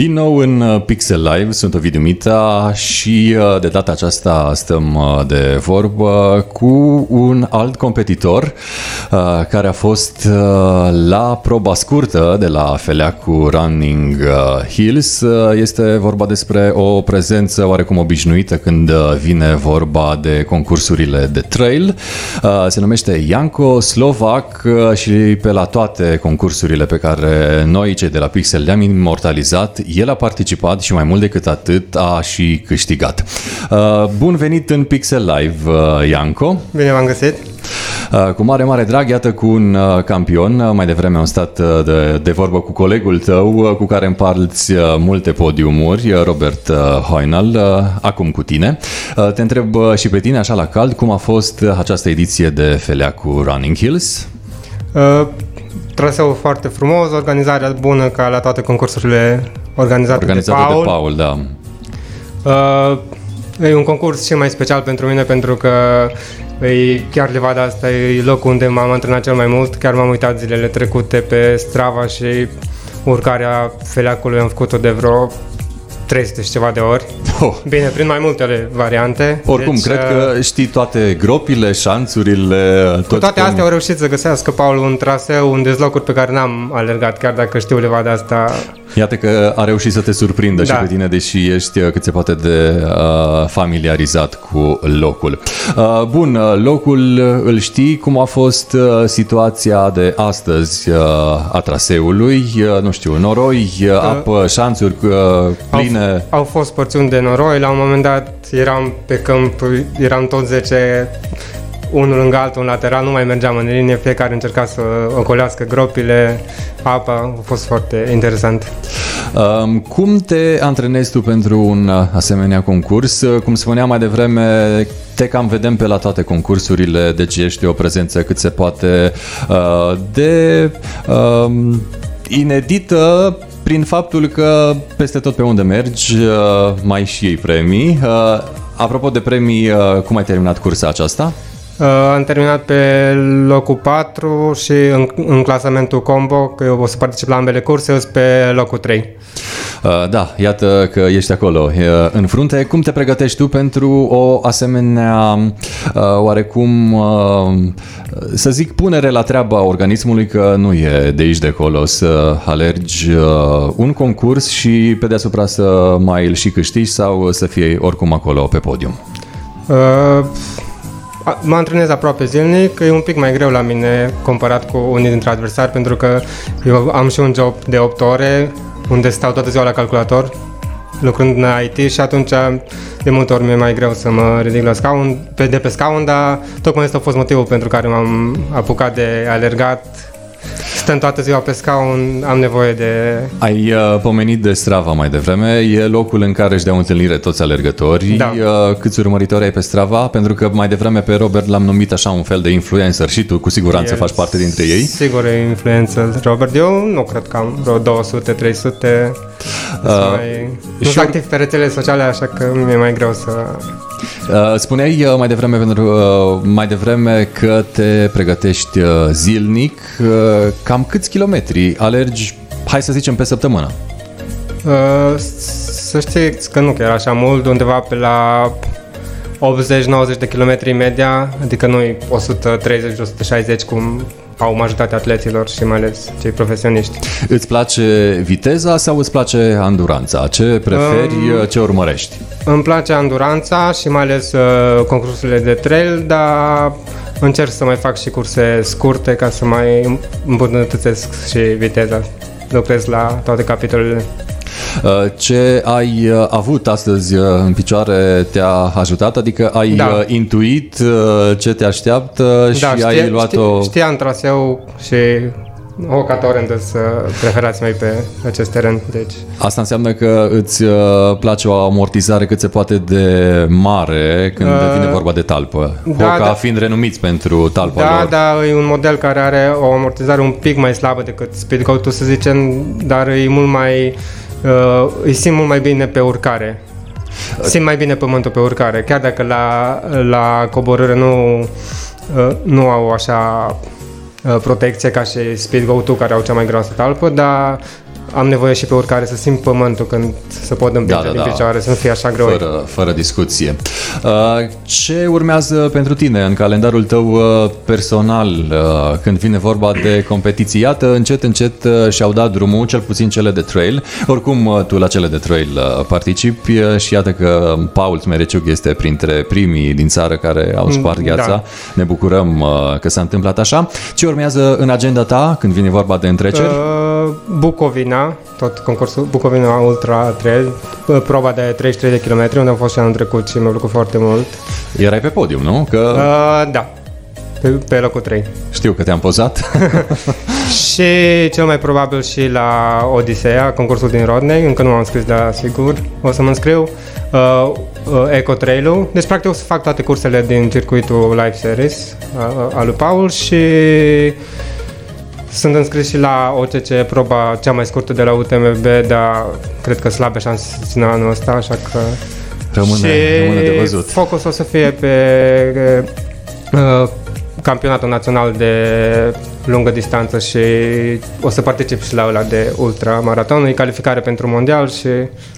Din nou în uh, Pixel Live, sunt Ovidiu Mita și uh, de data aceasta stăm uh, de vorbă cu un alt competitor care a fost la proba scurtă de la Feleacu Running Hills. Este vorba despre o prezență oarecum obișnuită când vine vorba de concursurile de trail. Se numește Ianco Slovac și pe la toate concursurile pe care noi cei de la Pixel le-am imortalizat el a participat și mai mult decât atât a și câștigat. Uh, bun venit în Pixel Live, uh, Ianco. Bine v-am găsit. Uh, cu mare, mare drag, iată cu un campion. Mai devreme am stat de, de vorbă cu colegul tău, cu care împarți multe podiumuri, Robert Hoinal, acum cu tine. Te întreb și pe tine, așa la cald, cum a fost această ediție de Felea cu Running Hills? Uh, traseul foarte frumos, organizarea bună ca la toate concursurile organizate, organizate de Paul. De Paul da. Uh, e un concurs și mai special pentru mine pentru că e chiar Levada asta e locul unde m-am antrenat cel mai mult. Chiar m-am uitat zilele trecute pe Strava și urcarea feleacului am făcut-o de vreo 300 și ceva de ori. Oh. Bine, prin mai multele variante. Oricum, deci, cred că uh, știi toate gropile, șanțurile... Tot cu toate astea au reușit să găsească Paul un traseu, un dezlocuri pe care n-am alergat, chiar dacă știu levada asta Iată că a reușit să te surprindă da. și pe tine, deși ești uh, cât se poate de uh, familiarizat cu locul. Uh, bun, uh, locul îl știi, cum a fost uh, situația de astăzi uh, a traseului, uh, nu știu, noroi, uh, apă, șanțuri uh, pline? Au, au fost porțiuni de noroi, la un moment dat eram pe câmp, eram tot 10 unul lângă altul, un lateral, nu mai mergeam în linie, fiecare încerca să ocolească gropile, apa, a fost foarte interesant. Um, cum te antrenezi tu pentru un asemenea concurs? Cum spuneam mai devreme, te cam vedem pe la toate concursurile, deci ești o prezență cât se poate uh, de uh, inedită prin faptul că peste tot pe unde mergi uh, mai și ei premii. Uh, apropo de premii, uh, cum ai terminat cursa aceasta? Uh, am terminat pe locul 4 și în, în clasamentul combo, că eu o să particip la ambele curse, sunt pe locul 3. Uh, da, iată că ești acolo uh, în frunte. Cum te pregătești tu pentru o asemenea oarecum să zic punere la treaba organismului că nu e de aici de acolo să alergi un concurs și pe deasupra să mai îl și câștigi sau să fie oricum acolo pe podium? Uh mă antrenez aproape zilnic, e un pic mai greu la mine comparat cu unii dintre adversari pentru că eu am și un job de 8 ore unde stau toată ziua la calculator lucrând în IT și atunci de multe ori mi-e mai greu să mă ridic la scaun, pe, de pe scaun, dar tocmai ăsta a fost motivul pentru care m-am apucat de alergat Stăm toată ziua pe scaun, am nevoie de... Ai uh, pomenit de Strava mai devreme, e locul în care își dau întâlnire toți alergătorii. Da. Uh, câți urmăritori ai pe Strava? Pentru că mai devreme pe Robert l-am numit așa un fel de influencer și tu cu siguranță e, faci parte dintre ei. Sigur e influencer Robert, eu nu cred că am vreo 200-300. Uh, mai... Nu sunt activ pe rețele sociale, așa că mi-e mai greu să Uh, spuneai uh, mai devreme, pentru, uh, mai devreme că te pregătești zilnic. Cam câți kilometri alergi, hai să zicem, pe săptămână? Să știți că nu chiar așa mult, undeva pe la 80-90 de kilometri media, adică noi 130-160 cum au majoritatea atleților și mai ales cei profesioniști. Îți place viteza sau îți place anduranța? Ce preferi, um, ce urmărești? Îmi place anduranța și mai ales uh, concursurile de trail, dar încerc să mai fac și curse scurte ca să mai îmbunătățesc și viteza. Lucrez la toate capitolele. Uh, ce ai uh, avut astăzi uh, în picioare te-a ajutat? Adică ai da. intuit ce te așteaptă da, și știe, ai luat-o... Știam traseu și o ca să preferați mai pe acest teren. Deci. Asta înseamnă că îți place o amortizare cât se poate de mare când uh, vine vorba de talpă. Da, Hoca da, fiind renumiți pentru talpa da, lor. Da, e un model care are o amortizare un pic mai slabă decât Speedgoat, să zicem, dar e mult mai uh, îi simt mult mai bine pe urcare. Simt mai bine pământul pe urcare, chiar dacă la, la coborâre nu, uh, nu au așa uh, protecție ca și Speedgo 2 care au cea mai groasă talpă, dar am nevoie și pe urcare să simt pământul când să pot împinge Da, da, din da. picioare, să nu fie așa greu. Fără, fără discuție. Uh, Ce urmează pentru tine în calendarul tău uh, personal uh, când vine vorba de competiții? Iată, încet, încet uh, și-au dat drumul, cel puțin cele de trail. Oricum, uh, tu la cele de trail uh, participi uh, și iată că Paul Smereciuc este printre primii din țară care au spart da. gheața. Ne bucurăm uh, că s-a întâmplat așa. Ce urmează în agenda ta când vine vorba de întreceri? Uh, Bucovina, tot concursul Bucovina Ultra Trail, uh, proba de 33 de km, unde am fost și anul trecut și mi-a plăcut foarte mult. Erai pe podium, nu? Că Uh, da, pe, pe locul 3. știu că te-am pozat. Și cel mai probabil și la Odiseea, concursul din Rodney, încă nu m-am înscris, dar sigur o să mă înscriu. Uh, uh, Eco Trail-ul, deci practic o să fac toate cursele din circuitul Live Series uh, al lui Paul și sunt înscris și la OCC, proba cea mai scurtă de la UTMB, dar cred că slabe șanse să țină anul ăsta, așa că... Rămâne, și rămâne de văzut. focus o să fie pe uh, campionatul național de lungă distanță și o să particip și la ăla de ultramaraton, e calificare pentru mondial și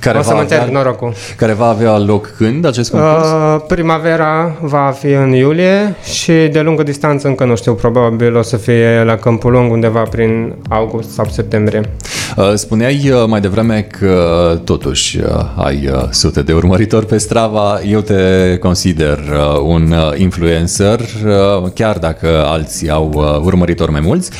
Care o să va mă încerc avea- norocul. care va avea loc când acest concurs? Uh, primavera va fi în iulie și de lungă distanță încă nu știu, probabil o să fie la Câmpul Lung undeva prin august sau septembrie. Uh, Spuneai uh, mai devreme că totuși uh, ai uh, sute de urmăritori pe Strava. Eu te consider uh, un uh, influencer, uh, chiar dacă alții au uh, urmăritori mai mulți.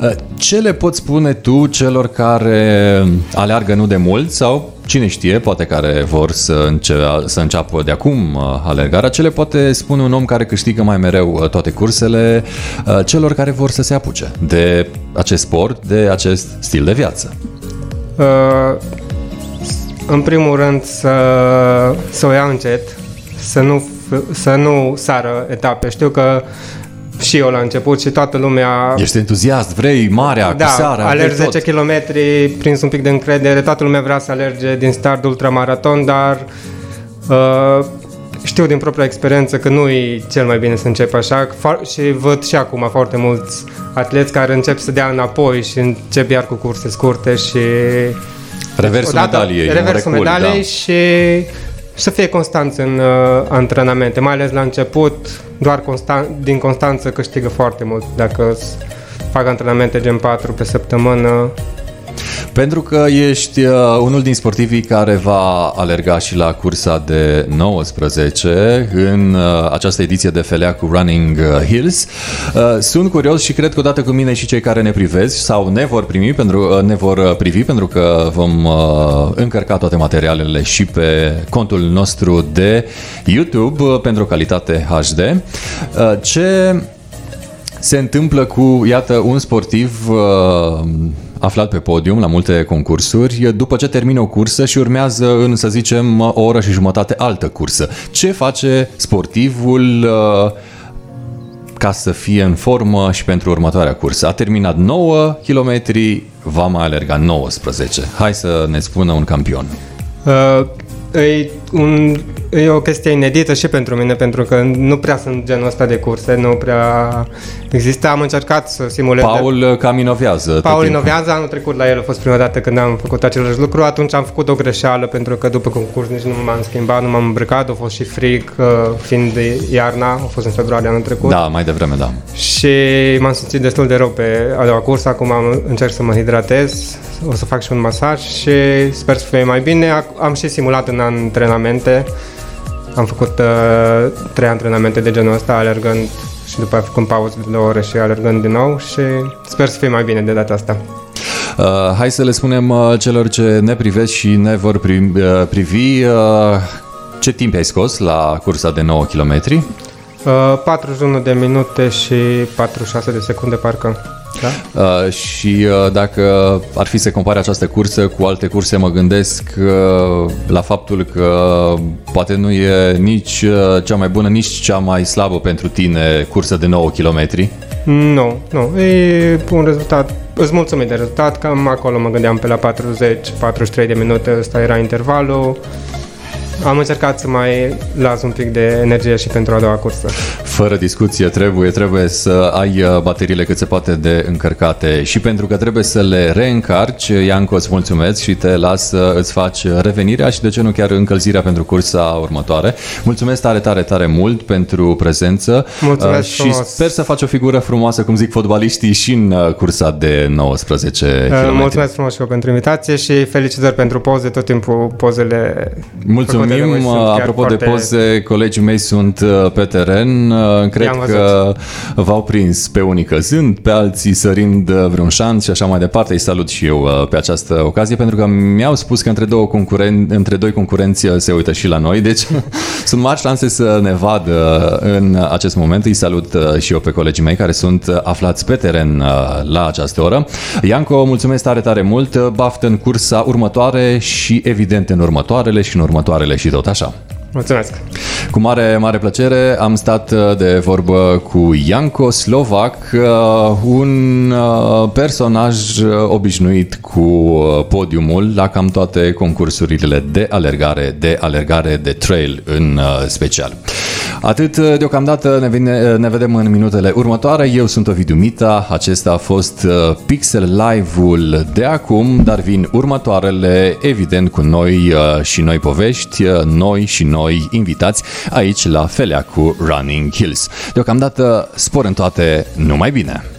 Uh, Ce le poți spune tu celor care aleargă nu de mult sau Cine știe, poate care vor să, înce- să înceapă de acum uh, alergarea, ce le poate spune un om care câștigă mai mereu uh, toate cursele uh, celor care vor să se apuce de acest sport, de acest stil de viață. Uh, în primul rând să, să o ia încet, să nu, f- să nu sară etape. Știu că și eu la început și toată lumea Ești entuziast, vrei marea, da, cu seara, alergi vrei tot. 10 km, prins un pic de încredere, toată lumea vrea să alerge din start ultramaraton, dar uh, știu din propria experiență că nu e cel mai bine să începi așa Fo- și văd și acum foarte mulți atleți care încep să dea înapoi și încep iar cu curse scurte și Reversul medaliei, un reversul recul, medaliei da. și să fie constanți în uh, antrenamente, mai ales la început, doar constan- din constanță câștigă foarte mult dacă s- fac antrenamente gen 4 pe săptămână. Pentru că ești uh, unul din sportivii care va alerga și la cursa de 19 în uh, această ediție de felea cu Running uh, Hills. Uh, sunt curios și cred că odată cu mine și cei care ne privesc sau ne vor primi pentru uh, ne vor uh, privi pentru că vom uh, încărca toate materialele și pe contul nostru de YouTube uh, pentru calitate HD. Uh, ce se întâmplă cu, iată, un sportiv uh, aflat pe podium la multe concursuri, după ce termină o cursă și urmează în, să zicem, o oră și jumătate altă cursă. Ce face sportivul uh, ca să fie în formă și pentru următoarea cursă? A terminat 9 km, va mai alerga 19. Hai să ne spună un campion. Uh, e, un, e o chestie inedită și pentru mine, pentru că nu prea sunt genul ăsta de curse, nu prea există. Am încercat să simulez... Paul uh, cam inovează. tot Paul timpul. inovează, anul trecut la el a fost prima dată când am făcut același lucru, atunci am făcut o greșeală pentru că după concurs nici nu m-am schimbat, nu m-am îmbrăcat, a fost și frig, uh, fiind de iarna, a fost în februarie anul trecut. Da, mai devreme, da. Și m-am simțit destul de rău pe a doua cursă, acum am, încerc să mă hidratez, o să fac și un masaj și sper să fie mai bine. Ac- Am și simulat în antrenamente, am făcut uh, trei antrenamente de genul ăsta, alergând și după aia făcând pauză de două ore și alergând din nou și sper să fie mai bine de data asta. Uh, hai să le spunem uh, celor ce ne privesc și ne vor pri, uh, privi uh, ce timp ai scos la cursa de 9 km. Uh, 41 de minute și 46 de secunde parcă. Da? Uh, și uh, dacă ar fi să compare această cursă cu alte curse, mă gândesc uh, la faptul că poate nu e nici uh, cea mai bună, nici cea mai slabă pentru tine cursă de 9 km. Nu, nu, e un rezultat, îți mulțumit de rezultat, cam acolo mă gândeam pe la 40-43 de minute, ăsta era intervalul am încercat să mai las un pic de energie și pentru a doua cursă. Fără discuție, trebuie, trebuie să ai uh, bateriile cât se poate de încărcate și pentru că trebuie să le reîncarci, Ianco, îți mulțumesc și te las să îți faci revenirea și de ce nu chiar încălzirea pentru cursa următoare. Mulțumesc tare, tare, tare mult pentru prezență Mulțumesc uh, și frumos. sper să faci o figură frumoasă, cum zic fotbaliștii, și în uh, cursa de 19 Uh, km. Mulțumesc frumos și eu pentru invitație și felicitări pentru poze, tot timpul pozele făcute de Mulțumim. voi sunt chiar Apropo de foarte- poze, colegii mei sunt uh, pe teren. Uh, Cred I-am că v-au prins pe unii căzând, pe alții sărind uh, vreun șanț și așa mai departe. Îi salut și eu uh, pe această ocazie pentru că mi-au spus că între, două concuren- între doi concurenți uh, se uită și la noi, deci sunt mari șanse să ne vadă în acest moment. Îi salut uh, și eu pe colegii mei care sunt uh, aflați pe teren uh, la această oră. Ianco, mulțumesc tare, tare mult. Uh, Baftă în cursa următoare și evident în următoarele și în următoarele și tot așa. Mulțumesc! Cu mare, mare plăcere am stat uh, de vorbă cu Ianco Slovac, uh, un uh, personaj uh, obișnuit cu uh, podiumul la cam toate concursurile de alergare, de alergare de trail în uh, special. Atât uh, deocamdată ne, vine, ne vedem în minutele următoare. Eu sunt Ovidiu Mita, acesta a fost uh, Pixel Live-ul de acum, dar vin următoarele, evident cu noi uh, și noi povești, uh, noi și noi invitați aici la Felea cu Running Hills. Deocamdată spor în toate, numai bine!